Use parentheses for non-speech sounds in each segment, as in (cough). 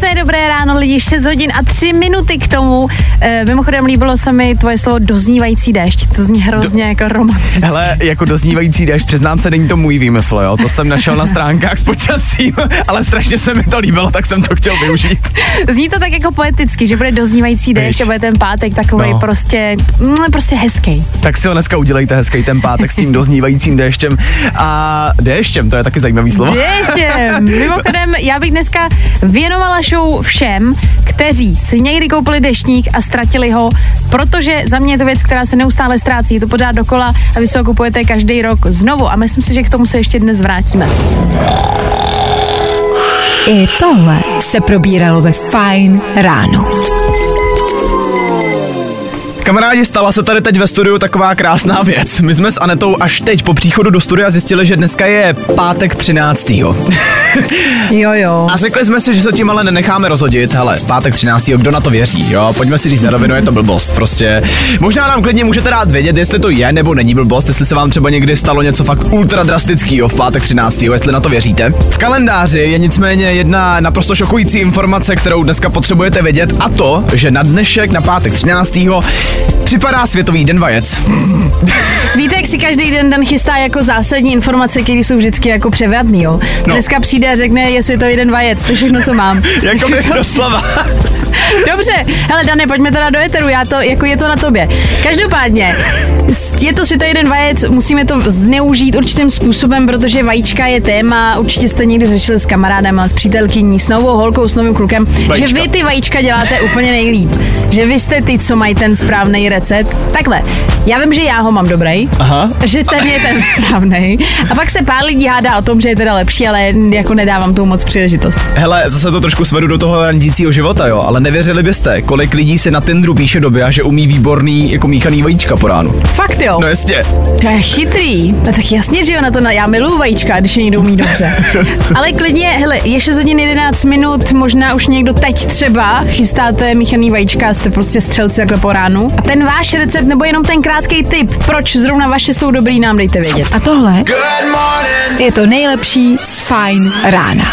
Krásné dobré ráno, lidi, 6 hodin a 3 minuty k tomu. E, mimochodem líbilo se mi tvoje slovo doznívající déšť, to zní hrozně Do... jako romanticky. Hele, jako doznívající déšť, přiznám se, není to můj výmysl, jo, to jsem našel na stránkách s počasím, ale strašně se mi to líbilo, tak jsem to chtěl využít. Zní to tak jako poeticky, že bude doznívající déšť a bude ten pátek takový no. prostě, mm, prostě hezký. Tak si ho dneska udělejte hezký ten pátek s tím doznívajícím déštěm a déštěm, to je taky zajímavý slovo. Déštěm, (laughs) mimochodem, já bych dneska věnovala show všem, kteří si někdy koupili deštník a ztratili ho, protože za mě je to věc, která se neustále ztrácí. Je to pořád dokola a vy si ho kupujete každý rok znovu a myslím si, že k tomu se ještě dnes vrátíme. I tohle se probíralo ve Fine ráno. Kamarádi, stala se tady teď ve studiu taková krásná věc. My jsme s Anetou až teď po příchodu do studia zjistili, že dneska je pátek 13. (laughs) jo, jo. A řekli jsme si, že se tím ale nenecháme rozhodit. Hele, pátek 13. kdo na to věří, jo? Pojďme si říct na rovinu, je to blbost. Prostě možná nám klidně můžete dát vědět, jestli to je nebo není blbost, jestli se vám třeba někdy stalo něco fakt ultra drastického v pátek 13. jestli na to věříte. V kalendáři je nicméně jedna naprosto šokující informace, kterou dneska potřebujete vědět, a to, že na dnešek, na pátek 13 připadá Světový den vajec. Víte, jak si každý den den chystá jako zásadní informace, které jsou vždycky jako převratný, jo? No. Dneska přijde a řekne, je Světový den vajec, to je všechno, co mám. (laughs) jako (laughs) mi doslova. (laughs) Dobře, hele Dane, pojďme teda do eteru, já to, jako je to na tobě. Každopádně, je to světový den vajec, musíme to zneužít určitým způsobem, protože vajíčka je téma, určitě jste někdy řešili s kamarádem, s přítelkyní, s novou holkou, s novým klukem, vajíčka. že vy ty vajíčka děláte úplně nejlíp. Že vy jste ty, co mají ten správný recept. Takhle, já vím, že já ho mám dobrý, Aha. že ten je ten správný. A pak se pár lidí hádá o tom, že je teda lepší, ale jako nedávám tomu moc příležitost. Hele, zase to trošku svedu do toho randícího života, jo, ale nevěřili byste, kolik lidí si na Tinderu píše doby a že umí výborný jako míchaný vajíčka po ránu. Fakt jo. No jasně. To je chytrý. No tak jasně, že jo, na to na, já miluju vajíčka, když je někdo umí dobře. (laughs) ale klidně, hele, je 6 hodin 11 minut, možná už někdo teď třeba chystáte míchaný vajíčka, jste prostě střelci takhle po ránu. A ten váš recept nebo jenom ten krátký tip, proč zrovna vaše jsou dobrý, nám dejte vědět. A tohle je to nejlepší z Fine rána.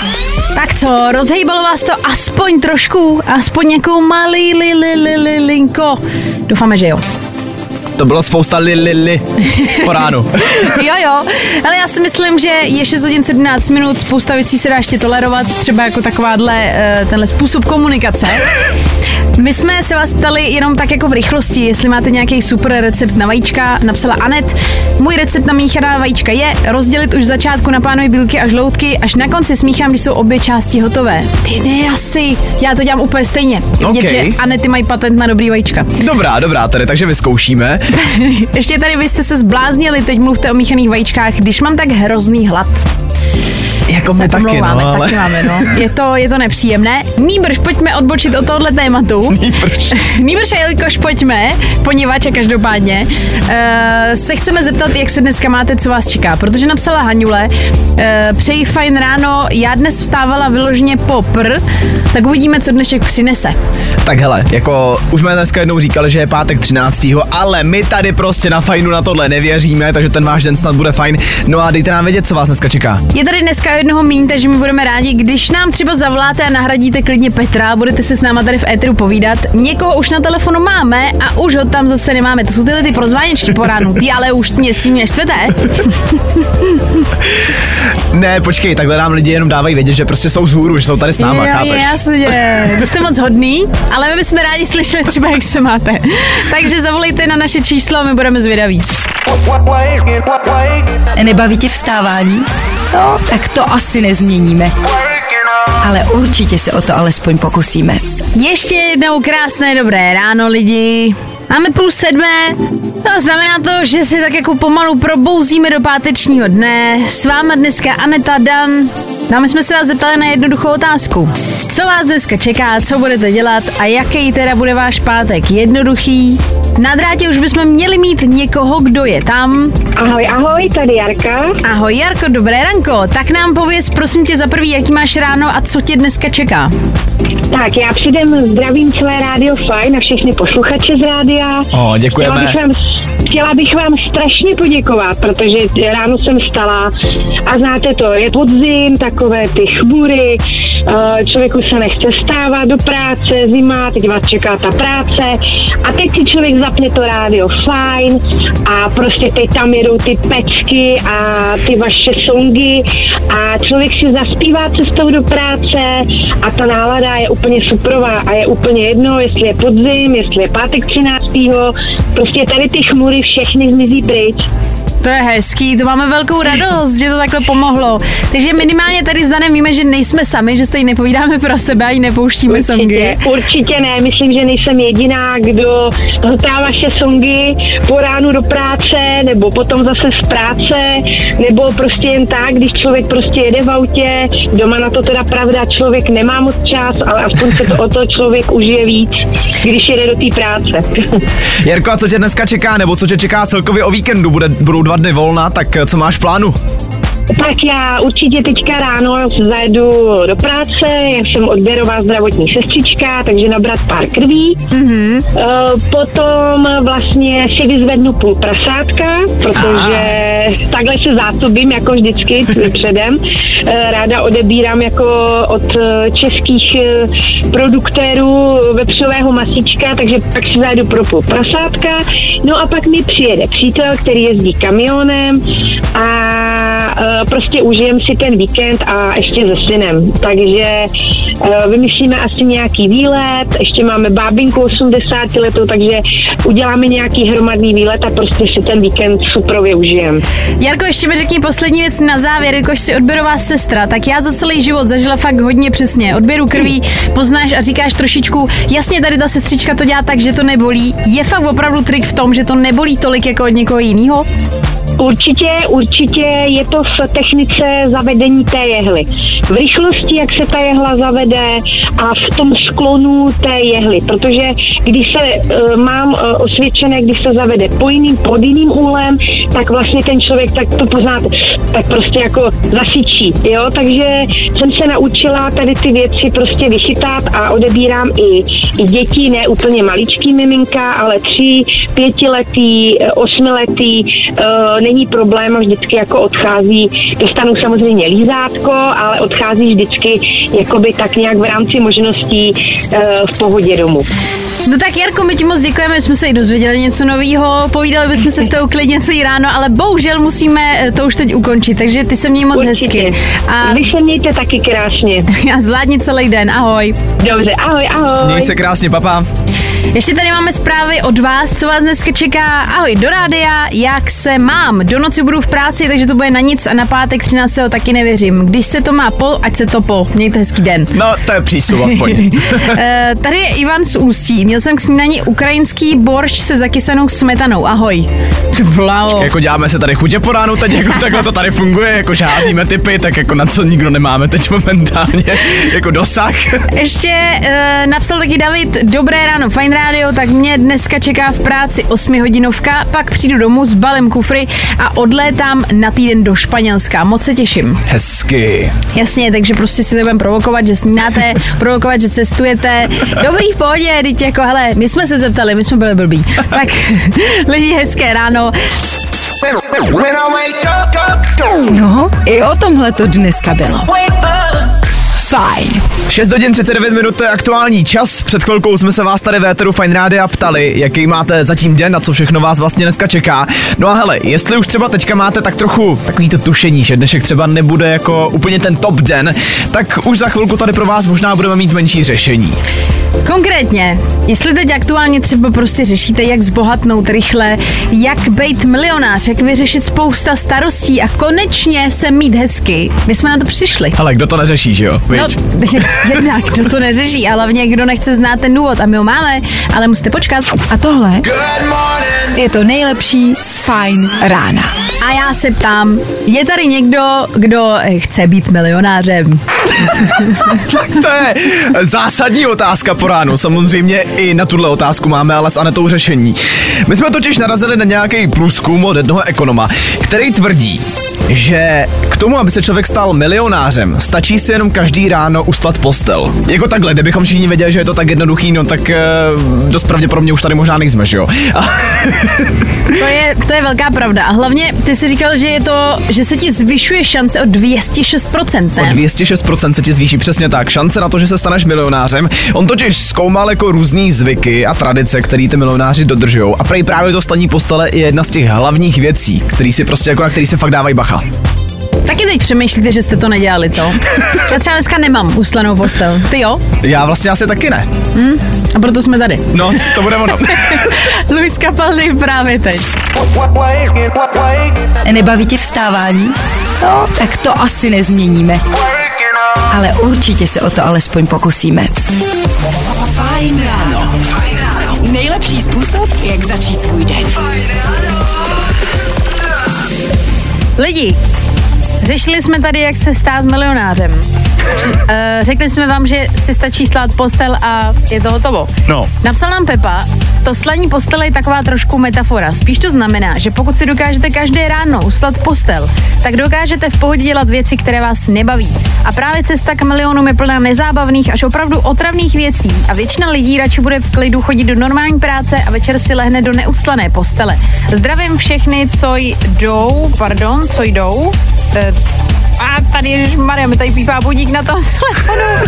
Tak co, rozhejbalo vás to aspoň trošku, aspoň nějakou malý li, li, li, li, linko. Doufáme, že jo. To bylo spousta li, li, li (laughs) po ránu. jo, jo, ale já si myslím, že je 6 hodin 17 minut, spousta věcí se dá ještě tolerovat, třeba jako takováhle, eh, tenhle způsob komunikace. My jsme se vás ptali jenom tak jako v rychlosti, jestli máte nějaký super recept na vajíčka. Napsala Anet. Můj recept na míchaná vajíčka je rozdělit už v začátku na pánové bílky a žloutky, až na konci smíchám, když jsou obě části hotové. Ty ne, asi. Já to dělám úplně stejně. Je vidět, okay. že Anety mají patent na dobrý vajíčka. Dobrá, dobrá, tady, takže vyzkoušíme. (laughs) Ještě tady vy jste se zbláznili, teď mluvte o míchaných vajíčkách, když mám tak hrozný hlad. Jako my taky, no, ale... taky máme, no. (laughs) Je to, je to nepříjemné. Nýbrž, pojďme odbočit od tohohle tématu. (laughs) Nýbrž. (laughs) Nýbrž, jelikož pojďme, poněvadž a každopádně, uh, se chceme zeptat, jak se dneska máte, co vás čeká. Protože napsala Hanule, uh, přeji fajn ráno, já dnes vstávala vyloženě popr, tak uvidíme, co dnešek přinese. Tak hele, jako už jsme dneska jednou říkali, že je pátek 13. ale my tady prostě na fajnu na tohle nevěříme, takže ten váš den snad bude fajn. No a dejte nám vědět, co vás dneska čeká. Je tady dneska jednoho míň, takže my budeme rádi, když nám třeba zavoláte a nahradíte klidně Petra, budete se s náma tady v éteru povídat. Někoho už na telefonu máme a už ho tam zase nemáme. To jsou tyhle ty prozváněčky po ránu. Ty ale už mě s tím neštvete. (laughs) ne, počkej, takhle nám lidi jenom dávají vědět, že prostě jsou z hůru, že jsou tady s náma, jo, chápeš? Jasně, to (laughs) jste moc hodný, ale my bychom rádi slyšeli třeba, jak se máte. Takže zavolejte na naše číslo a my budeme zvědaví. Nebaví tě vstávání? No, tak to asi nezměníme. Ale určitě se o to alespoň pokusíme. Ještě jednou krásné dobré ráno lidi. Máme půl sedmé, to znamená to, že si tak jako pomalu probouzíme do pátečního dne. S váma dneska Aneta Dan. No my jsme se vás zeptali na jednoduchou otázku. Co vás dneska čeká, co budete dělat a jaký teda bude váš pátek? Jednoduchý, na drátě už bychom měli mít někoho, kdo je tam. Ahoj, ahoj, tady Jarka. Ahoj Jarko, dobré ranko. Tak nám pověz prosím tě za prvý, jaký máš ráno a co tě dneska čeká. Tak, já předem zdravím celé rádio Fine a všechny posluchače z rádia. O, děkujeme. Chtěla bych, vám, chtěla bych vám strašně poděkovat, protože ráno jsem stala a znáte to, je podzim, takové ty chmury, člověku se nechce stávat do práce, zima, teď vás čeká ta práce a teď si člověk zapne to rádio Fine a prostě teď tam jedou ty pecky a ty vaše songy a člověk si zaspívá cestou do práce a ta nálada je úplně suprová a je úplně jedno, jestli je podzim, jestli je pátek 13. Prostě tady ty chmury všechny zmizí pryč. To je hezký, to máme velkou radost, že to takhle pomohlo. Takže minimálně tady s Danem víme, že nejsme sami, že stejně nepovídáme pro sebe a i nepouštíme Určitě, songy. určitě ne, myslím, že nejsem jediná, kdo hltá vaše songy po ránu do práce, nebo potom zase z práce, nebo prostě jen tak, když člověk prostě jede v autě, doma na to teda pravda, člověk nemá moc čas, ale aspoň se to o to člověk užije víc, když jede do té práce. Jirko, a co tě dneska čeká, nebo co tě čeká celkově o víkendu? Bude, budou dva dny volna, tak co máš v plánu? Tak já určitě teďka ráno zajedu do práce, já jsem odběrová zdravotní sestřička, takže nabrat pár krví. Mm-hmm. Potom vlastně si vyzvednu půl prasátka, protože takhle se zásobím jako vždycky (laughs) předem. Eh, Ráda odebírám jako od eh, českých produktérů vepřového masička, takže pak si zajedu pro půl prasátka. No a pak mi přijede přítel, který jezdí kamionem a prostě užijem si ten víkend a ještě se synem. Takže eh, vymyslíme asi nějaký výlet, ještě máme bábinku 80 letou, takže uděláme nějaký hromadný výlet a prostě si ten víkend suprově užijem. Jarko, ještě mi řekni poslední věc na závěr, jakož si odběrová sestra, tak já za celý život zažila fakt hodně přesně. Odběru krví, poznáš a říkáš trošičku, jasně tady ta sestřička to dělá tak, že to nebolí. Je fakt opravdu trik v tom, že to nebolí tolik jako od někoho jiného? Určitě, určitě je to v technice zavedení té jehly. V rychlosti, jak se ta jehla zavede a v tom sklonu té jehly, protože když se uh, mám uh, osvědčené, když se zavede po jiným, pod jiným úhlem, tak vlastně ten člověk, tak to poznáte, tak prostě jako zasyčí, jo, takže jsem se naučila tady ty věci prostě vychytat a odebírám i, i děti, ne úplně maličký miminka, ale tři, pětiletý, osmiletý, uh, není problém a vždycky jako odchází, dostanou samozřejmě lízátko, ale odchází vždycky jakoby tak nějak v rámci možností uh, v pohodě domů. No tak Jarko, my ti moc děkujeme, že jsme se i dozvěděli něco nového, povídali bychom se s tou klidně celý ráno, ale bohužel musíme eh, to už teď ukončit, takže ty se měj moc Určitě. hezky. A Vy se mějte taky krásně. (laughs) já zvládni celý den, ahoj. Dobře, ahoj, ahoj. Měj se krásně, papa. Ještě tady máme zprávy od vás, co vás dneska čeká. Ahoj, do rádia, jak se mám? Do noci budu v práci, takže to bude na nic a na pátek 13. taky nevěřím. Když se to má po, ať se to po. Mějte hezký den. No, to je přístup aspoň. (laughs) Eh, tady je Ivan z Ústí. Měl jsem k snídani ukrajinský boršč se zakysanou smetanou. Ahoj. Čuplavo. jako děláme se tady chutě po ránu, teď jako takhle to tady funguje, jako že házíme typy, tak jako na co nikdo nemáme teď momentálně, jako dosah. Ještě uh, napsal taky David, dobré ráno, fajn rádio, tak mě dneska čeká v práci 8 hodinovka, pak přijdu domů, zbalím kufry a odlétám na týden do Španělska. Moc se těším. Hezky. Jasně, takže prostě si to budeme provokovat, že snídáte, (laughs) provokovat, že cestujete. Dobrý v pohodě, teď jako, hele, my jsme se zeptali, my jsme byli blbí. Tak (laughs) lidi, hezké ráno. No, i o tomhle to dneska bylo. Fajn. 6 hodin 39 minut, to je aktuální čas. Před chvilkou jsme se vás tady v Éteru Fine Rádia ptali, jaký máte zatím den, na co všechno vás vlastně dneska čeká. No a hele, jestli už třeba teďka máte tak trochu takový to tušení, že dnešek třeba nebude jako úplně ten top den, tak už za chvilku tady pro vás možná budeme mít menší řešení. Konkrétně, jestli teď aktuálně třeba prostě řešíte, jak zbohatnout rychle, jak být milionář, jak vyřešit spousta starostí a konečně se mít hezky, my jsme na to přišli. Ale kdo to neřeší, že jo? No, Viď? (laughs) jednak, kdo to neřeší, a hlavně kdo nechce znát ten důvod a my ho máme, ale musíte počkat. A tohle je to nejlepší z Fajn rána. A já se ptám, je tady někdo, kdo chce být milionářem? (laughs) To je zásadní otázka po ránu. Samozřejmě i na tuhle otázku máme ale s Anetou řešení. My jsme totiž narazili na nějaký průzkum od jednoho ekonoma, který tvrdí, že k tomu, aby se člověk stal milionářem, stačí si jenom každý ráno ustat postel. Jako takhle, kdybychom všichni věděli, že je to tak jednoduchý, no tak e, dost pravděpodobně už tady možná nejsme, že jo? to, je, to je velká pravda. A hlavně ty jsi říkal, že je to, že se ti zvyšuje šance o 206%, ne? O 206% se ti zvýší přesně tak. Šance na to, že se staneš milionářem. On totiž zkoumal jako různý zvyky a tradice, které ty milionáři dodržují. A prej právě to staní postele je jedna z těch hlavních věcí, který si prostě jako na který se fakt dávají bacha. Taky teď přemýšlíte, že jste to nedělali, co? (laughs) Já třeba dneska nemám uslanou postel. Ty jo? Já vlastně asi taky ne. Hmm? A proto jsme tady. No, to bude ono. (laughs) Luis Capaldi právě teď. Nebaví tě vstávání? No, tak to asi nezměníme. Ale určitě se o to alespoň pokusíme. Fajn ráno. Nejlepší způsob, jak začít svůj den. Lidi, řešili jsme tady, jak se stát milionářem. Eh, řekli jsme vám, že si stačí slát postel a je to hotovo. No. Napsal nám Pepa, to slaní postele je taková trošku metafora. Spíš to znamená, že pokud si dokážete každé ráno uslat postel, tak dokážete v pohodě dělat věci, které vás nebaví. A právě cesta k milionům je plná nezábavných až opravdu otravných věcí a většina lidí radši bude v klidu chodit do normální práce a večer si lehne do neuslané postele. Zdravím všechny, co jdou, pardon, co jdou, a tady Maria, mi tady pípá budík na tom (laughs) telefonu.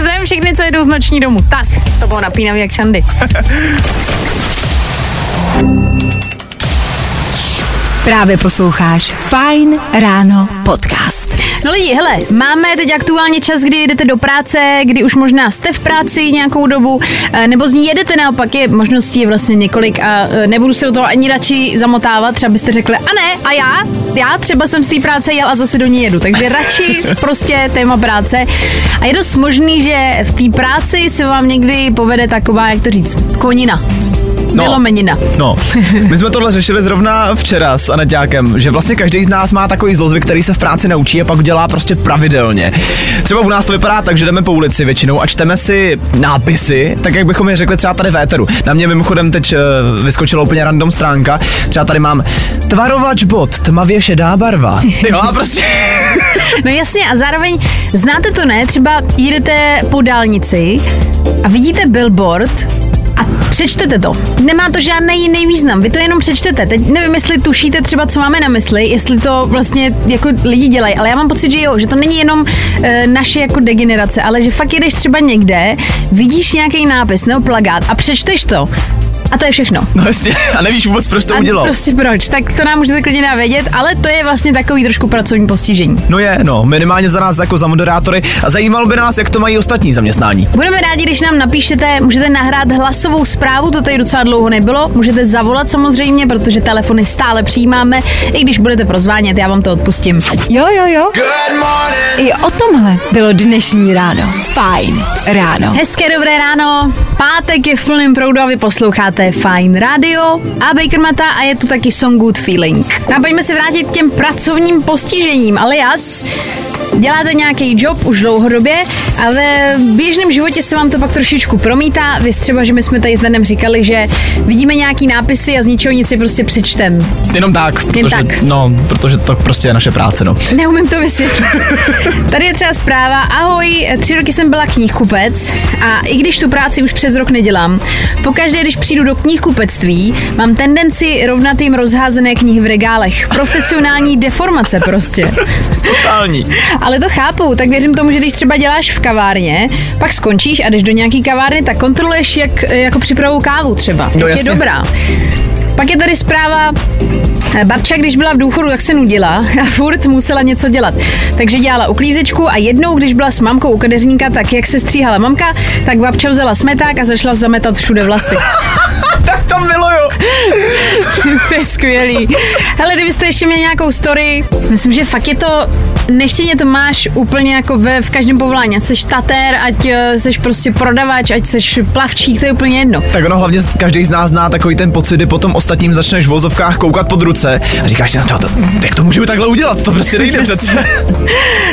Zdravím všechny, co jedou z noční domu. Tak, to bylo napínavý jak šandy. (laughs) Právě posloucháš Fine Ráno podcast. No lidi, hele, máme teď aktuálně čas, kdy jdete do práce, kdy už možná jste v práci nějakou dobu, eh, nebo z ní jedete, naopak je možností vlastně několik a eh, nebudu se do toho ani radši zamotávat, třeba byste řekli, a ne, a já, já třeba jsem z té práce jel a zase do ní jedu, takže radši (laughs) prostě téma práce. A je dost možný, že v té práci se vám někdy povede taková, jak to říct, konina. No, Vylomenina. No, my jsme tohle řešili zrovna včera s Aneťákem, že vlastně každý z nás má takový zlozvyk, který se v práci naučí a pak dělá prostě pravidelně. Třeba u nás to vypadá tak, že jdeme po ulici většinou a čteme si nápisy, tak jak bychom je řekli třeba tady v éteru. Na mě mimochodem teď uh, vyskočila úplně random stránka. Třeba tady mám tvarovač bot, tmavě šedá barva. (laughs) Jo a prostě... (laughs) no jasně a zároveň znáte to ne, třeba jdete po dálnici a vidíte billboard, a přečtete to. Nemá to žádný jiný význam, vy to jenom přečtete. Teď nevím, jestli tušíte třeba, co máme na mysli, jestli to vlastně jako lidi dělají, ale já mám pocit, že jo, že to není jenom e, naše jako degenerace, ale že fakt jedeš třeba někde, vidíš nějaký nápis nebo plagát a přečteš to a to je všechno. No jasně, a nevíš vůbec, proč to a udělal. Prostě proč, tak to nám můžete klidně vědět, ale to je vlastně takový trošku pracovní postižení. No je, no, minimálně za nás jako za moderátory a zajímalo by nás, jak to mají ostatní zaměstnání. Budeme rádi, když nám napíšete, můžete nahrát hlasovou zprávu, to tady docela dlouho nebylo, můžete zavolat samozřejmě, protože telefony stále přijímáme, i když budete prozvánět, já vám to odpustím. Jo, jo, jo. I o tomhle bylo dnešní ráno. Fajn ráno. Hezké dobré ráno, pátek je v plném proudu a vy posloucháte posloucháte Fine Radio a Baker Mata a je tu taky Song Good Feeling. No a pojďme se vrátit k těm pracovním postižením, alias děláte nějaký job už dlouhodobě a ve běžném životě se vám to pak trošičku promítá. Vy třeba, že my jsme tady s Danem říkali, že vidíme nějaký nápisy a z ničeho nic si prostě přečtem. Jenom tak. Jen protože, tak. No, protože to prostě je naše práce, no. Neumím to vysvětlit. (laughs) tady je třeba zpráva. Ahoj, tři roky jsem byla knihkupec a i když tu práci už přes rok nedělám, pokaždé, když přijdu do knihkupectví, mám tendenci rovnat jim rozházené knihy v regálech. Profesionální deformace prostě. Totální. (laughs) Ale to chápu, tak věřím tomu, že když třeba děláš v kavárně, pak skončíš a jdeš do nějaký kavárny, tak kontroluješ, jak jako připravu kávu třeba. No, jak je dobrá. Pak je tady zpráva, eh, Babča, když byla v důchodu, tak se nudila a (laughs) furt musela něco dělat. Takže dělala uklízečku a jednou, když byla s mamkou u kadeřníka, tak jak se stříhala mamka, tak babča vzala smeták a začala zametat všude vlasy. (laughs) tak to miluju. (laughs) to je skvělý. Hele, kdybyste ještě měli nějakou story, myslím, že fakt je to, nechtěně to máš úplně jako ve, v každém povolání. Ať jsi tatér, ať eh, jsi prostě prodavač, ať jsi plavčík, to je úplně jedno. Tak ono hlavně každý z nás zná takový ten pocit, kdy potom ostatním začneš v vozovkách koukat pod ruce a říkáš si, no to, to, jak to můžu takhle udělat, to prostě nejde přece. (laughs)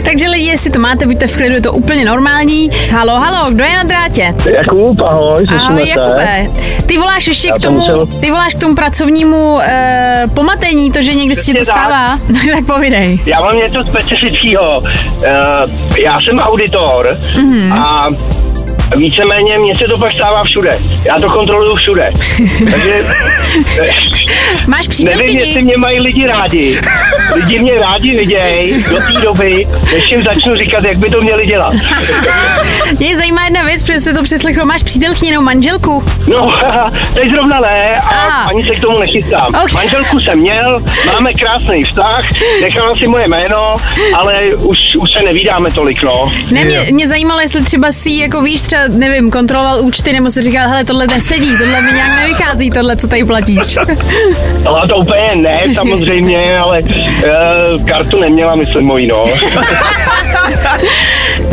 Takže lidi, jestli to máte, buďte v klidu, je to úplně normální. Halo, halo, kdo je na drátě? Jakub, ahoj, Ahoj, Jakube. Ty voláš ještě k tomu, ty voláš k tomu pracovnímu uh, pomatení, to, že někdy se ti to stává? tak (laughs) povidej. Já mám něco specifického. Uh, já jsem auditor Mhm. a víceméně mně se to pak stává všude. Já to kontroluju všude. (laughs) Takže Máš nevím, jestli přítelkyni? mě mají lidi rádi. Lidi mě rádi vidějí do té doby, než jim začnu říkat, jak by to měli dělat. (laughs) Mě zajímá jedna věc, protože se to přeslechlo. Máš přítelkyni nebo manželku? No, (laughs) teď zrovna ne a Aha. ani se k tomu nechystám. Ok. Manželku jsem měl, máme krásný vztah, nechala si moje jméno, ale už, už se nevídáme tolik, no. Ne, mě, mě zajímalo, jestli třeba si jako víš, třeba nevím, kontroloval účty nebo si říkal, hele, tohle nesedí, tohle mi nějak nevychází, tohle, co tady platíš. (laughs) Ale to úplně ne, samozřejmě, ale uh, kartu neměla, myslím, mojí, no. (laughs)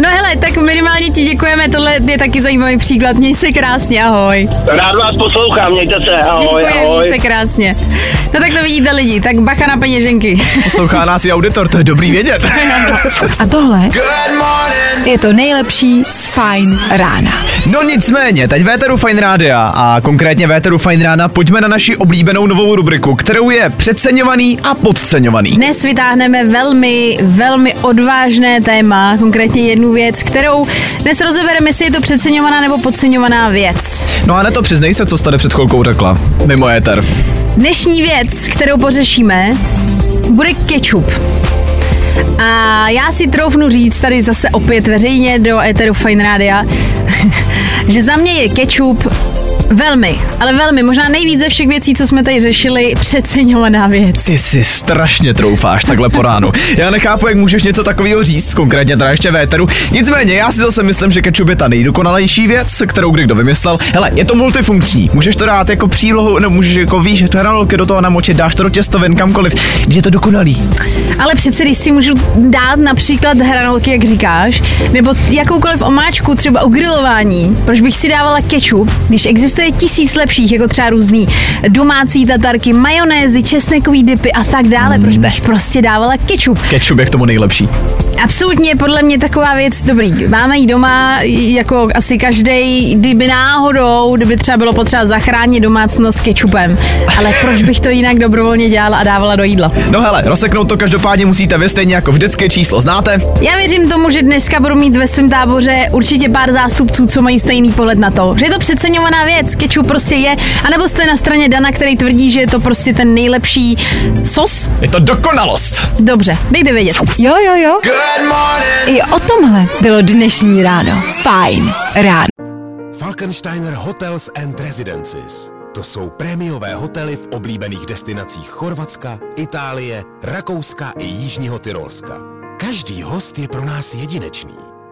No hele, tak minimálně ti děkujeme, tohle je taky zajímavý příklad, měj se krásně, ahoj. Rád vás poslouchám, mějte se, ahoj, Děkujeme, ahoj. měj se krásně. No tak to vidíte lidi, tak bacha na peněženky. Poslouchá nás i auditor, to je dobrý vědět. A tohle je to nejlepší z Fine rána. No nicméně, teď Véteru Fine Rádia a konkrétně Véteru Fine Rána pojďme na naši oblíbenou novou rubriku, kterou je přeceňovaný a podceňovaný. Dnes vytáhneme velmi, velmi odvážné téma, konkrétně jednu věc, kterou dnes rozebereme, jestli je to přeceňovaná nebo podceňovaná věc. No a ne to přiznej se, co tady před chvilkou řekla. Mimo éter. Dnešní věc, kterou pořešíme, bude ketchup. A já si troufnu říct tady zase opět veřejně do Eteru Fine Rádia, (laughs) že za mě je ketchup velmi, ale velmi, možná nejvíc ze všech věcí, co jsme tady řešili, přeceňovaná věc. Ty si strašně troufáš takhle po ránu. Já nechápu, jak můžeš něco takového říct, konkrétně teda ještě véteru. Nicméně, já si zase myslím, že ketchup je ta nejdokonalejší věc, kterou kdy kdo vymyslel. Hele, je to multifunkční. Můžeš to dát jako přílohu, nebo můžeš jako víš, že to hranolky do toho namočit, dáš to do těstovin kamkoliv. Je to dokonalý. Ale přece, když si můžu dát například hranolky, jak říkáš, nebo jakoukoliv omáčku, třeba u grilování, proč bych si dávala ketchup, když existuje tisíc lepších, jako třeba různý domácí tatarky, majonézy, česnekový dipy a tak dále, proč bych prostě dávala ketchup. Ketchup je k tomu nejlepší. Absolutně podle mě taková věc dobrý. Máme ji doma, jako asi každý, kdyby náhodou, kdyby třeba bylo potřeba zachránit domácnost ketchupem. Ale proč bych to jinak dobrovolně dělala a dávala do jídla? No hele, rozseknout to každopádně musíte vy stejně jako vždycky číslo znáte. Já věřím tomu, že dneska budu mít ve svém táboře určitě pár zástupců, co mají stejný pohled na to. Že je to přeceňovaná věc, ketchup prostě je. A nebo jste na straně Dana, který tvrdí, že je to prostě ten nejlepší sos? Je to dokonalost. Dobře, dejte vědět. Jo, jo, jo. I o tomhle bylo dnešní ráno. Fajn ráno. Falkensteiner Hotels and Residences. To jsou prémiové hotely v oblíbených destinacích Chorvatska, Itálie, Rakouska i Jižního Tyrolska. Každý host je pro nás jedinečný.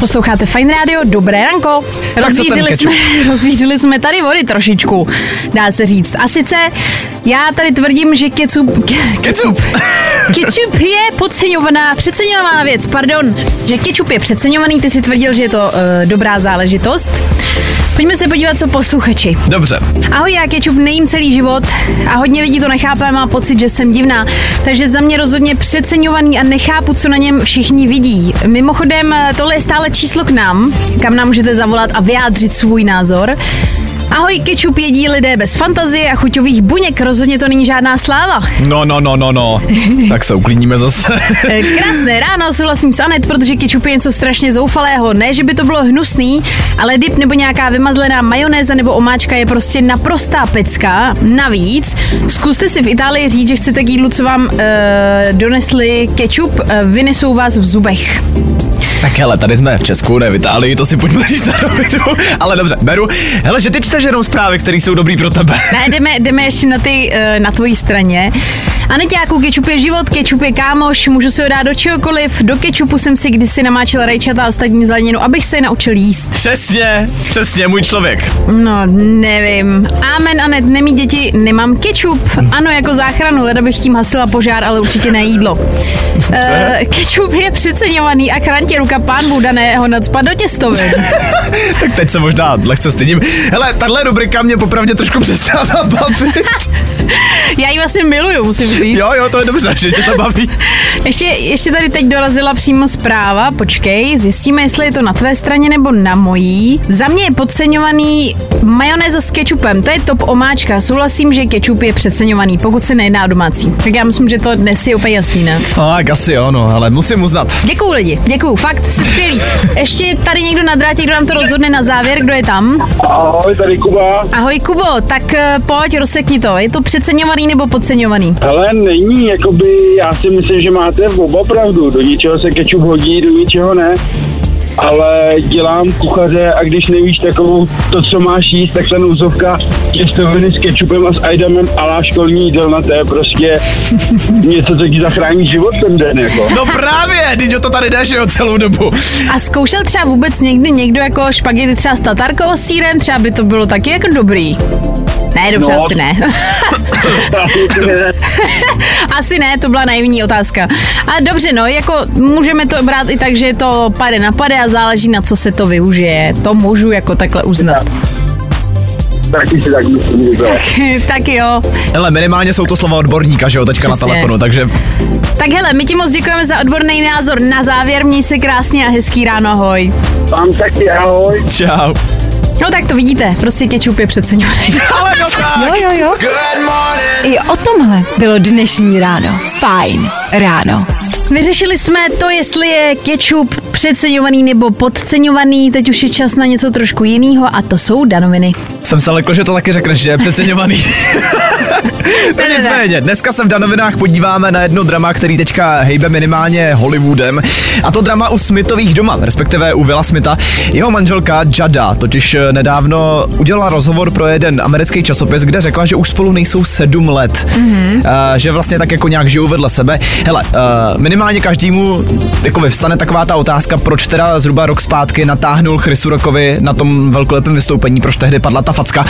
Posloucháte Fine Radio, dobré ranko. Rozvířili jsme, (laughs) rozvířili jsme tady vody trošičku, dá se říct. A sice já tady tvrdím, že ketchup, ke, Ketchup. ketchup (laughs) je podceňovaná, přeceňovaná věc, pardon. Že ketchup je přeceňovaný, ty si tvrdil, že je to uh, dobrá záležitost. Pojďme se podívat, co posluchači. Dobře. Ahoj, já ketchup nejím celý život a hodně lidí to nechápe a má pocit, že jsem divná. Takže za mě rozhodně přeceňovaný a nechápu, co na něm všichni vidí. Mimochodem, tohle je stále číslo k nám, kam nám můžete zavolat a vyjádřit svůj názor. Ahoj, ketchup jedí lidé bez fantazie a chuťových buněk, rozhodně to není žádná sláva. No, no, no, no, no. (laughs) tak se uklidníme zase. Eh, Krásné ráno, souhlasím s Anet, protože ketchup je něco strašně zoufalého. Ne, že by to bylo hnusný, ale dip nebo nějaká vymazlená majonéza nebo omáčka je prostě naprostá pecka. Navíc, zkuste si v Itálii říct, že chcete k jídlu, co vám eh, donesli ketchup, eh, vynesou vás v zubech. tak hele, tady jsme v Česku, ne v Itálii, to si pojďme říct na rovinu. Ale dobře, beru. Hele, že ty čteš jenom zprávy, které jsou dobrý pro tebe. Ne, jdeme, jdeme ještě na, ty, eh, na tvojí straně. Aneťáku, ketchup je život, ketchup je kámoš, můžu si ho dát do čehokoliv. Do ketchupu jsem si kdysi namáčela rajčata a ostatní zeleninu, abych se je naučil jíst. Přesně, přesně, můj člověk. No, nevím. Amen, Anet, nemí děti, nemám ketchup. Ano, jako záchranu, leda bych tím hasila požár, ale určitě ne jídlo. Uh, ketchup je přeceňovaný a chraň tě ruka pán Buda, ne ho nadspat do těstovin. (laughs) Tak teď se možná lehce stydím. Hele, tahle tahle rubrika mě popravdě trošku přestává bavit. Já ji vlastně miluju, musím říct. Jo, jo, to je dobře, že tě to baví. Ještě, ještě tady teď dorazila přímo zpráva, počkej, zjistíme, jestli je to na tvé straně nebo na mojí. Za mě je podceňovaný majonéza s kečupem, to je top omáčka. Souhlasím, že kečup je přeceňovaný, pokud se nejedná o domácí. Tak já myslím, že to dnes je úplně jasný, ne? No, tak asi jo, no, ale musím uznat. Děkuju lidi, děkuju, fakt, jste skvělý. Ještě tady někdo na drátě, kdo nám to rozhodne na závěr, kdo je tam? Ahoj, tady Kuba. Ahoj Kubo, tak eh, pojď, rozsekni to. Je to přeceňovaný nebo podceňovaný? Ale není, jakoby, já si myslím, že máte oba pravdu. Do něčeho se kečup hodí, do něčeho ne. Ale dělám kuchaře a když nevíš takovou to, co máš jíst, tak ta nouzovka těstoviny s kečupem a s ajdamem a lá školní jídelna, to je prostě (laughs) něco, co ti zachrání život ten den, jako. No právě, teď o to tady jdeš, jo, celou dobu. A zkoušel třeba vůbec někdy někdo jako špagety třeba s tatarkou s sírem? Třeba by to bylo taky jako dobrý. Ne, dobře, No. asi ne. (laughs) asi ne, to byla naivní otázka. A dobře, no, jako můžeme to brát i tak, že je to pade na pade a záleží na co se to využije. To můžu jako takhle uznat. Taky si tak myslím, že tak jo. Hele, minimálně jsou to slova odborníka, že jo, teďka na Přesně. telefonu, takže Tak hele, my ti moc děkujeme za odborný názor. Na závěr měj se krásně a hezký ráno, ahoj. Vám taky ahoj. čau. No tak to vidíte, prostě kečup je přeceňovaný. (laughs) Ale no tak. Jo, jo, jo. I o tomhle bylo dnešní ráno. Fajn ráno. Vyřešili jsme to, jestli je kečup přeceňovaný nebo podceňovaný. Teď už je čas na něco trošku jiného a to jsou danoviny. Jsem se lekl, že to taky řekneš, že je přeceňovaný. (laughs) (laughs) no nicméně, dneska se v Danovinách podíváme na jedno drama, který teďka hejbe minimálně Hollywoodem. A to drama u Smithových doma, respektive u Willa Smitha. Jeho manželka Jada totiž eh, nedávno udělala rozhovor pro jeden americký časopis, kde řekla, že už spolu nejsou sedm let. Mm-hmm. Uh, že vlastně tak jako nějak žijou vedle sebe. Hele, uh, minimálně každému jako vyvstane taková ta otázka, proč teda zhruba rok zpátky natáhnul Chrisu Rockovi na tom velkolepém vystoupení, proč tehdy padla ta facka.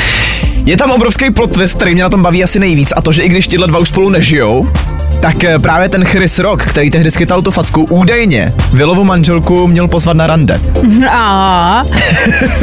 Je tam obrovský plot twist, který mě na tom baví asi nejvíc, a to, že i když tyhle dva už spolu nežijou, tak eh, právě ten Chris Rock, který tehdy skytal tu facku, údajně Willovu manželku měl pozvat na rande. (laughs) A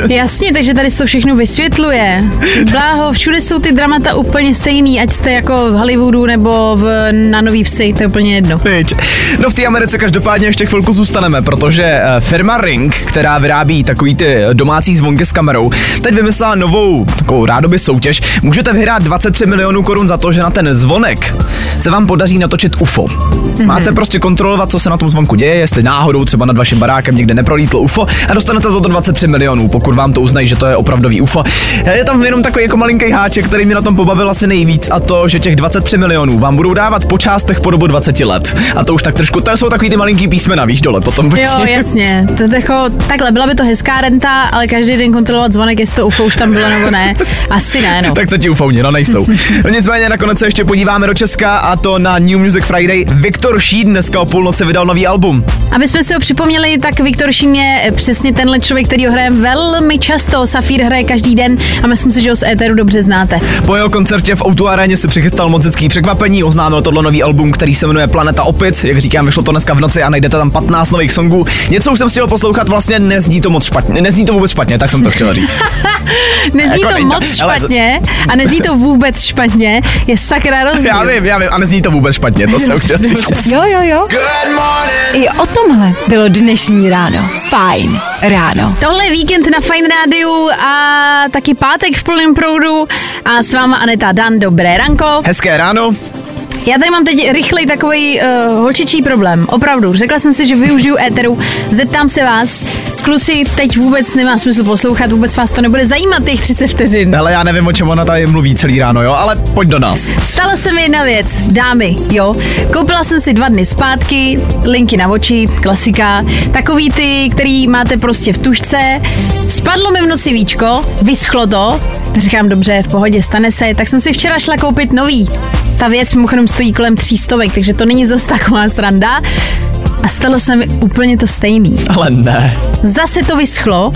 jasně, takže tady se to všechno vysvětluje. Bláho, všude jsou ty dramata úplně stejný, ať jste jako v Hollywoodu nebo v, na Nový vsi, to je úplně jedno. Viď. No v té Americe každopádně ještě chvilku zůstaneme, protože eh, firma Ring, která vyrábí takový ty domácí zvonky s kamerou, teď vymyslela novou takovou rádoby soutěž. Můžete vyhrát 23 milionů korun za to, že na ten zvonek se vám podaří natočit UFO. Mm-hmm. Máte prostě kontrolovat, co se na tom zvonku děje, jestli náhodou třeba nad vaším barákem někde neprolítlo UFO a dostanete za to 23 milionů, pokud vám to uznají, že to je opravdový UFO. Je tam jenom takový jako malinký háček, který mě na tom pobavil asi nejvíc a to, že těch 23 milionů vám budou dávat po částech po dobu 20 let. A to už tak trošku, to jsou takový ty malinký písmena, víš, dole potom. Jo, jasně. To je jako, takhle, byla by to hezká renta, ale každý den kontrolovat zvonek, jestli to UFO už tam bylo nebo ne. Asi ne, no. tak co ti ufouni, no nejsou. No (laughs) nicméně nakonec se ještě podíváme do Česka a to na New Music Friday. Viktor Šíd dneska o půlnoci vydal nový album. Aby jsme si ho připomněli, tak Viktor Šín je přesně tenhle člověk, který ho hrajeme velmi často. Safír hraje každý den a myslím si, že ho z éteru dobře znáte. Po jeho koncertě v Outu Aréně si přichystal moc hezký překvapení, oznámil tohle nový album, který se jmenuje Planeta Opic. Jak říkám, vyšlo to dneska v noci a najdete tam 15 nových songů. Něco už jsem chtěl poslouchat, vlastně nezní to moc špatně, nezní to vůbec špatně, tak jsem to chtěl říct. (laughs) Nezní Jako to moc ale- špatně a nezní to vůbec špatně. Je sakra (laughs) rozdíl. Já vím, já vím, a nezní to vůbec špatně, to jsem (laughs) chtěl říct. Jo, jo, jo. I o tomhle bylo dnešní ráno. Fajn ráno. Tohle je víkend na Fine Rádiu a taky pátek v plném proudu a s váma Aneta Dan, dobré ranko. Hezké ráno. Já tady mám teď rychlej takový uh, holčičí problém. Opravdu, řekla jsem si, že využiju éteru, zeptám se vás. Kluci, teď vůbec nemá smysl poslouchat, vůbec vás to nebude zajímat těch 30 vteřin. Ale já nevím, o čem ona tady mluví celý ráno, jo, ale pojď do nás. Stala se mi jedna věc, dámy, jo. Koupila jsem si dva dny zpátky, linky na oči, klasika, takový ty, který máte prostě v tušce. Spadlo mi v noci víčko, vyschlo to, říkám dobře, v pohodě, stane se, tak jsem si včera šla koupit nový. Ta věc mimochodem stojí kolem 300, takže to není zase taková sranda. A stalo se mi úplně to stejný. Ale ne. Zase to vyschlo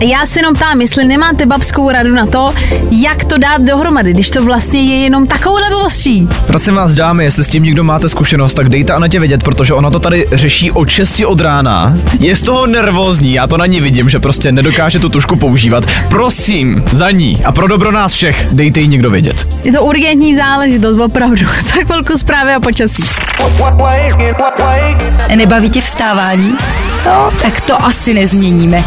Já si jenom ptám, jestli nemáte babskou radu na to, jak to dát dohromady, když to vlastně je jenom takovou blbostí. Prosím vás, dámy, jestli s tím někdo máte zkušenost, tak dejte Anetě vědět, protože ona to tady řeší od 6 od rána. Je z toho nervózní, já to na ní vidím, že prostě nedokáže tu tušku používat. Prosím, za ní a pro dobro nás všech, dejte jí někdo vědět. Je to urgentní záležitost, opravdu. (laughs) Za chvilku zprávy a počasí. Nebaví tě vstávání? No, tak to asi nezměníme.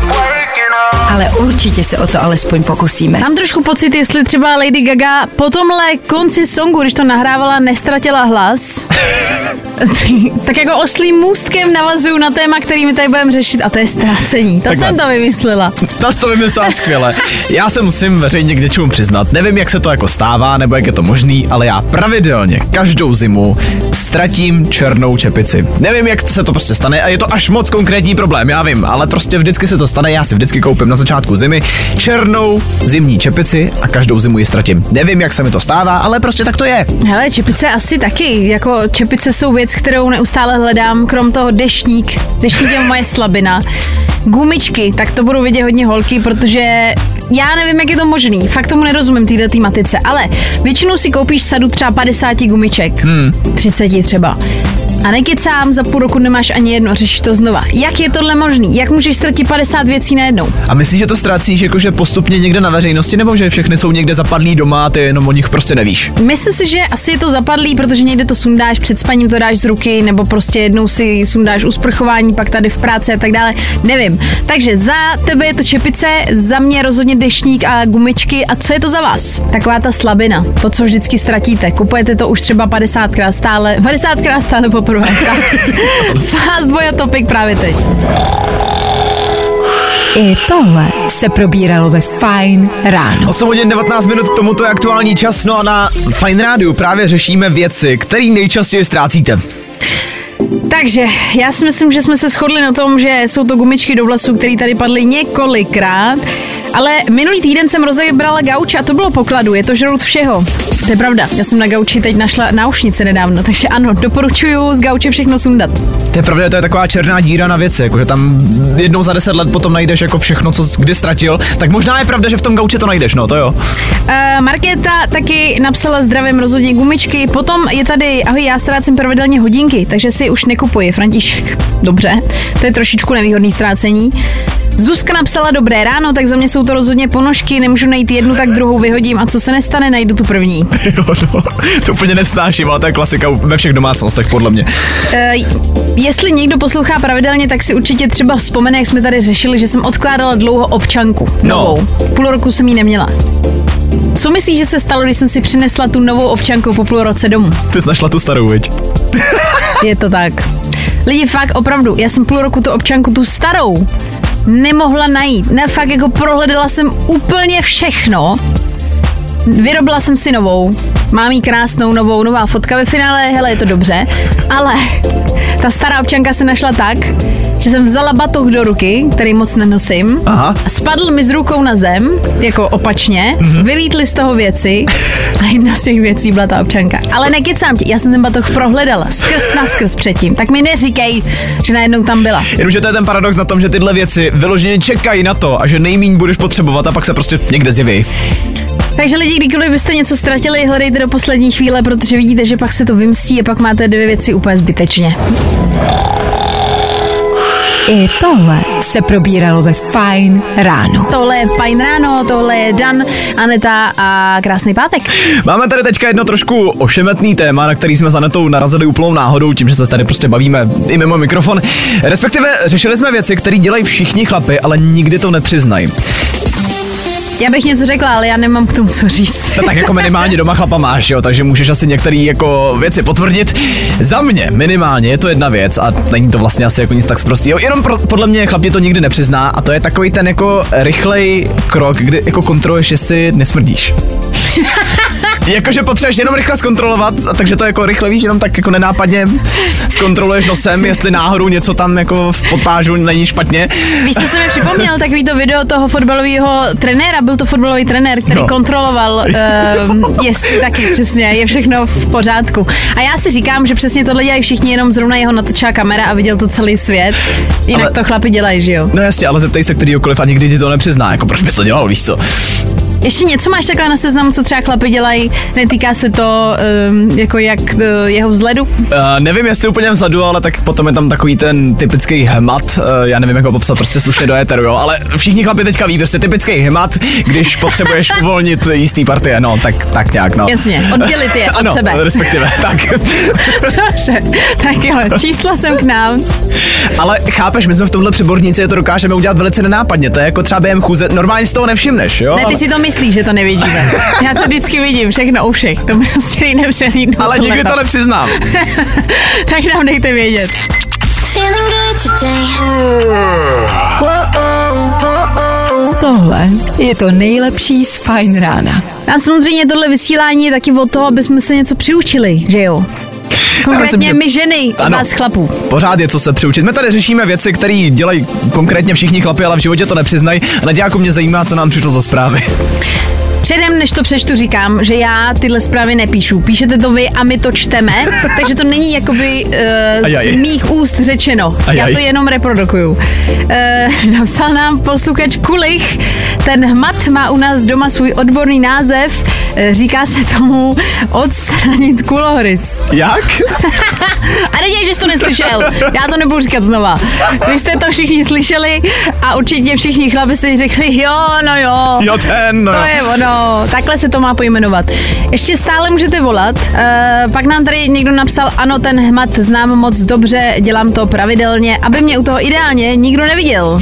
Ale určitě se o to alespoň pokusíme. Mám trošku pocit, jestli třeba Lady Gaga po tomhle konci songu, když to nahrávala, nestratila hlas. (laughs) tak jako oslým můstkem navazuju na téma, který my tady budeme řešit a to je ztrácení. To Takhle. jsem to vymyslela. Ta to vymyslela skvěle. Já se musím veřejně k něčemu přiznat. Nevím, jak se to jako stává, nebo jak je to možný, ale já pravidelně každou zimu ztratím černou čepici. Nevím, jak se to prostě stane a je to až moc konkrétní problém, já vím, ale prostě vždycky se to stane. Já si vždycky koupím na začátku zimy černou zimní čepici a každou zimu ji ztratím. Nevím, jak se mi to stává, ale prostě tak to je. Hele, čepice asi taky. Jako čepice jsou věc, kterou neustále hledám, krom toho dešník. Dešník je moje slabina. Gumičky, tak to budou vidět hodně holky, protože já nevím, jak je to možný. Fakt tomu nerozumím této tématice, ale většinou si koupíš sadu třeba 50 gumiček. Hmm. 30 třeba. A nekecám, za půl roku nemáš ani jedno, řešíš to znova. Jak je tohle možný? Jak můžeš ztratit 50 věcí najednou? A myslíš, že to ztrácíš jakože postupně někde na veřejnosti, nebo že všechny jsou někde zapadlí doma a ty jenom o nich prostě nevíš? Myslím si, že asi je to zapadlý, protože někde to sundáš, před spaním to dáš z ruky, nebo prostě jednou si sundáš usprchování, pak tady v práci a tak dále. Nevím. Takže za tebe je to čepice, za mě rozhodně dešník a gumičky. A co je to za vás? Taková ta slabina, to, co vždycky ztratíte. Kupujete to už třeba 50krát stále, 50krát stále poprvé. Tak. (laughs) Fast boy a topic právě teď. I tohle se probíralo ve Fine ráno. 8 hodin 19 minut k tomuto je aktuální čas, no a na Fine Rádiu právě řešíme věci, které nejčastěji ztrácíte. Takže já si myslím, že jsme se shodli na tom, že jsou to gumičky do vlasů, které tady padly několikrát. Ale minulý týden jsem rozebrala gauč a to bylo pokladu, je to žrout všeho. To je pravda, já jsem na gauči teď našla náušnice nedávno, takže ano, doporučuju z gauče všechno sundat. To je pravda, to je taková černá díra na věci, jakože tam jednou za deset let potom najdeš jako všechno, co jsi kdy ztratil, tak možná je pravda, že v tom gauči to najdeš, no to jo. Uh, Markéta taky napsala zdravím rozhodně gumičky, potom je tady, ahoj, já ztrácím pravidelně hodinky, takže si už nekupuji, František. Dobře, to je trošičku nevýhodný ztrácení. Zuzka napsala dobré ráno, tak za mě jsou to rozhodně ponožky, nemůžu najít jednu, tak druhou vyhodím a co se nestane, najdu tu první. (laughs) jo, no, to úplně nesnáším, ale to je klasika ve všech domácnostech podle mě. Uh, jestli někdo poslouchá pravidelně, tak si určitě třeba vzpomene, jak jsme tady řešili, že jsem odkládala dlouho občanku. No. Novou. Půl roku jsem ji neměla. Co myslíš, že se stalo, když jsem si přinesla tu novou občanku po půl roce domů? Ty jsi našla tu starou, viď? Je to tak. Lidi, fakt opravdu, já jsem půl roku tu občanku, tu starou, nemohla najít. Ne, fakt jako prohledala jsem úplně všechno. Vyrobila jsem si novou. Mám jí krásnou novou, nová fotka ve finále, hele, je to dobře. Ale ta stará občanka se našla tak, že jsem vzala batoh do ruky, který moc nenosím, Aha. a spadl mi z rukou na zem, jako opačně, mm-hmm. vylítly z toho věci a jedna z těch věcí byla ta občanka. Ale nekecám ti, já jsem ten batoh prohledala skrz na skrz předtím, tak mi neříkej, že najednou tam byla. Jenomže to je ten paradox na tom, že tyhle věci vyloženě čekají na to a že nejmíň budeš potřebovat a pak se prostě někde zjeví. Takže lidi, kdykoliv byste něco ztratili, hledejte do poslední chvíle, protože vidíte, že pak se to vymstí a pak máte dvě věci úplně zbytečně. I tohle se probíralo ve Fine ráno. Tohle je fajn ráno, tohle je Dan, Aneta a krásný pátek. Máme tady teďka jedno trošku ošemetný téma, na který jsme s Anetou narazili úplnou náhodou, tím, že se tady prostě bavíme i mimo mikrofon. Respektive řešili jsme věci, které dělají všichni chlapy, ale nikdy to nepřiznají. Já bych něco řekla, ale já nemám k tomu co říct. No tak jako minimálně doma chlapa máš, jo, takže můžeš asi některé jako věci potvrdit. Za mě minimálně je to jedna věc a není to vlastně asi jako nic tak prostého. Jenom pro, podle mě chlap to nikdy nepřizná a to je takový ten jako rychlej krok, kdy jako kontroluješ, jestli nesmrdíš. (laughs) Jakože potřebuješ jenom rychle zkontrolovat, a takže to jako rychle víš, jenom tak jako nenápadně zkontroluješ nosem, jestli náhodou něco tam jako v podpážu není špatně. Víš, co jsem mi připomněl, takový to video toho fotbalového trenéra, byl to fotbalový trenér, který no. kontroloval, uh, jestli taky přesně, je všechno v pořádku. A já si říkám, že přesně tohle dělají všichni, jenom zrovna jeho natočila kamera a viděl to celý svět. Jinak Ale- to chlapi dělají, že jo? No jasně, ale zeptej se kterýkoliv a nikdy ti to nepřizná, jako proč bys to dělal, víš co? Ještě něco máš takhle na seznamu, co třeba chlapi dělají? Netýká se to um, jako jak uh, jeho vzhledu? Uh, nevím, jestli úplně vzadu, ale tak potom je tam takový ten typický hmat, uh, já nevím, jak ho popsat, prostě slušně do éteru, jo, ale všichni chlapi teďka ví, prostě typický hmat, když potřebuješ (laughs) uvolnit jistý partie, no, tak, tak nějak, no. Jasně, oddělit je (laughs) od ano, sebe. respektive, (laughs) tak. Dobře, tak jo, čísla jsem k nám. Ale chápeš, my jsme v tomhle přeborníci, to dokážeme udělat velice nenápadně, to je jako třeba během chůze, normálně si toho nevšimneš, jo? Ne, ty si to myslíš, že to nevidíme. Já to vždycky vidím, všechno u všech. To prostě nejde přehlídnout. ale nikdy to nepřiznám. (laughs) tak nám dejte vědět. Tohle je to nejlepší z Fajn rána. A samozřejmě tohle vysílání je taky o toho, aby jsme se něco přiučili, že jo? Konkrétně my ženy, Ano. vás chlapů. Pořád je co se přiučit. My tady řešíme věci, které dělají konkrétně všichni chlapi, ale v životě to nepřiznají. Nadějáku mě zajímá, co nám přišlo za zprávy. Předem, než to přečtu, říkám, že já tyhle zprávy nepíšu. Píšete to vy a my to čteme, (laughs) takže to není jakoby uh, z mých úst řečeno. Ajaj. Já to jenom reprodukuju. Uh, (laughs) napsal nám posluchač Kulich, ten hmat má u nás doma svůj odborný název, uh, říká se tomu odstranit kulohorys. Jak? (laughs) A neděj, že jsi to neslyšel. Já to nebudu říkat znova. Vy jste to všichni slyšeli a určitě všichni chlapi si řekli, jo, no jo. Jo, ten, no. To je ono, takhle se to má pojmenovat. Ještě stále můžete volat. Uh, pak nám tady někdo napsal, ano, ten hmat znám moc dobře, dělám to pravidelně, aby mě u toho ideálně nikdo neviděl.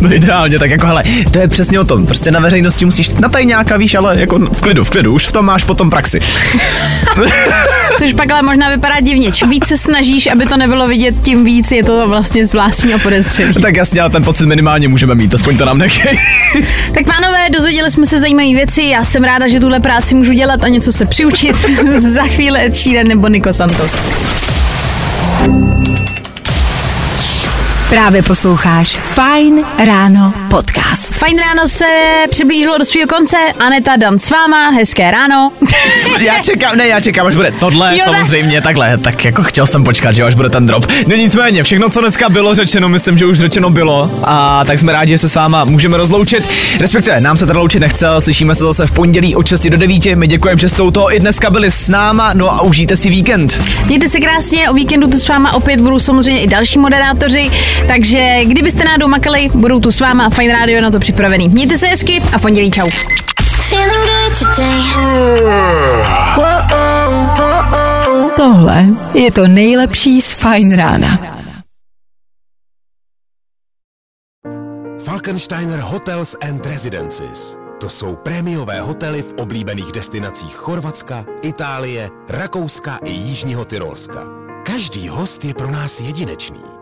No ideálně, tak jako hele, to je přesně o tom. Prostě na veřejnosti musíš na tajňáka, víš, ale jako v klidu, v klidu, už v tom máš potom praxi. (laughs) Což pak ale možná vypadá divně. Čím víc se snažíš, aby to nebylo vidět, tím víc je to vlastně zvláštní a podezřelý. tak jasně, ale ten pocit minimálně můžeme mít, aspoň to nám nechej. Tak pánové, dozvěděli jsme se zajímavé věci. Já jsem ráda, že tuhle práci můžu dělat a něco se přiučit. (laughs) Za chvíli Ed Sheeran nebo Nico Santos. Právě posloucháš Fajn ráno podcast. Fajn ráno se přiblížilo do svého konce. Aneta Dan s váma, hezké ráno. (laughs) já čekám, ne, já čekám, až bude tohle, Jo, tak. samozřejmě, takhle, tak jako chtěl jsem počkat, že až bude ten drop. No nicméně, všechno, co dneska bylo řečeno, myslím, že už řečeno bylo a tak jsme rádi, že se s váma můžeme rozloučit. Respektive, nám se teda loučit nechce, slyšíme se zase v pondělí od 6 do 9. My děkujeme, že jste u toho i dneska byli s náma, no a užijte si víkend. Mějte se krásně, o víkendu tu s váma opět budou samozřejmě i další moderátoři, takže kdybyste náhodou makali, budou tu s váma a Fine Radio je na to připravený. Mějte se hezky a pondělí čau. Tohle je to nejlepší z Fajn rána. Falkensteiner Hotels and Residences. To jsou prémiové hotely v oblíbených destinacích Chorvatska, Itálie, Rakouska i Jižního Tyrolska. Každý host je pro nás jedinečný.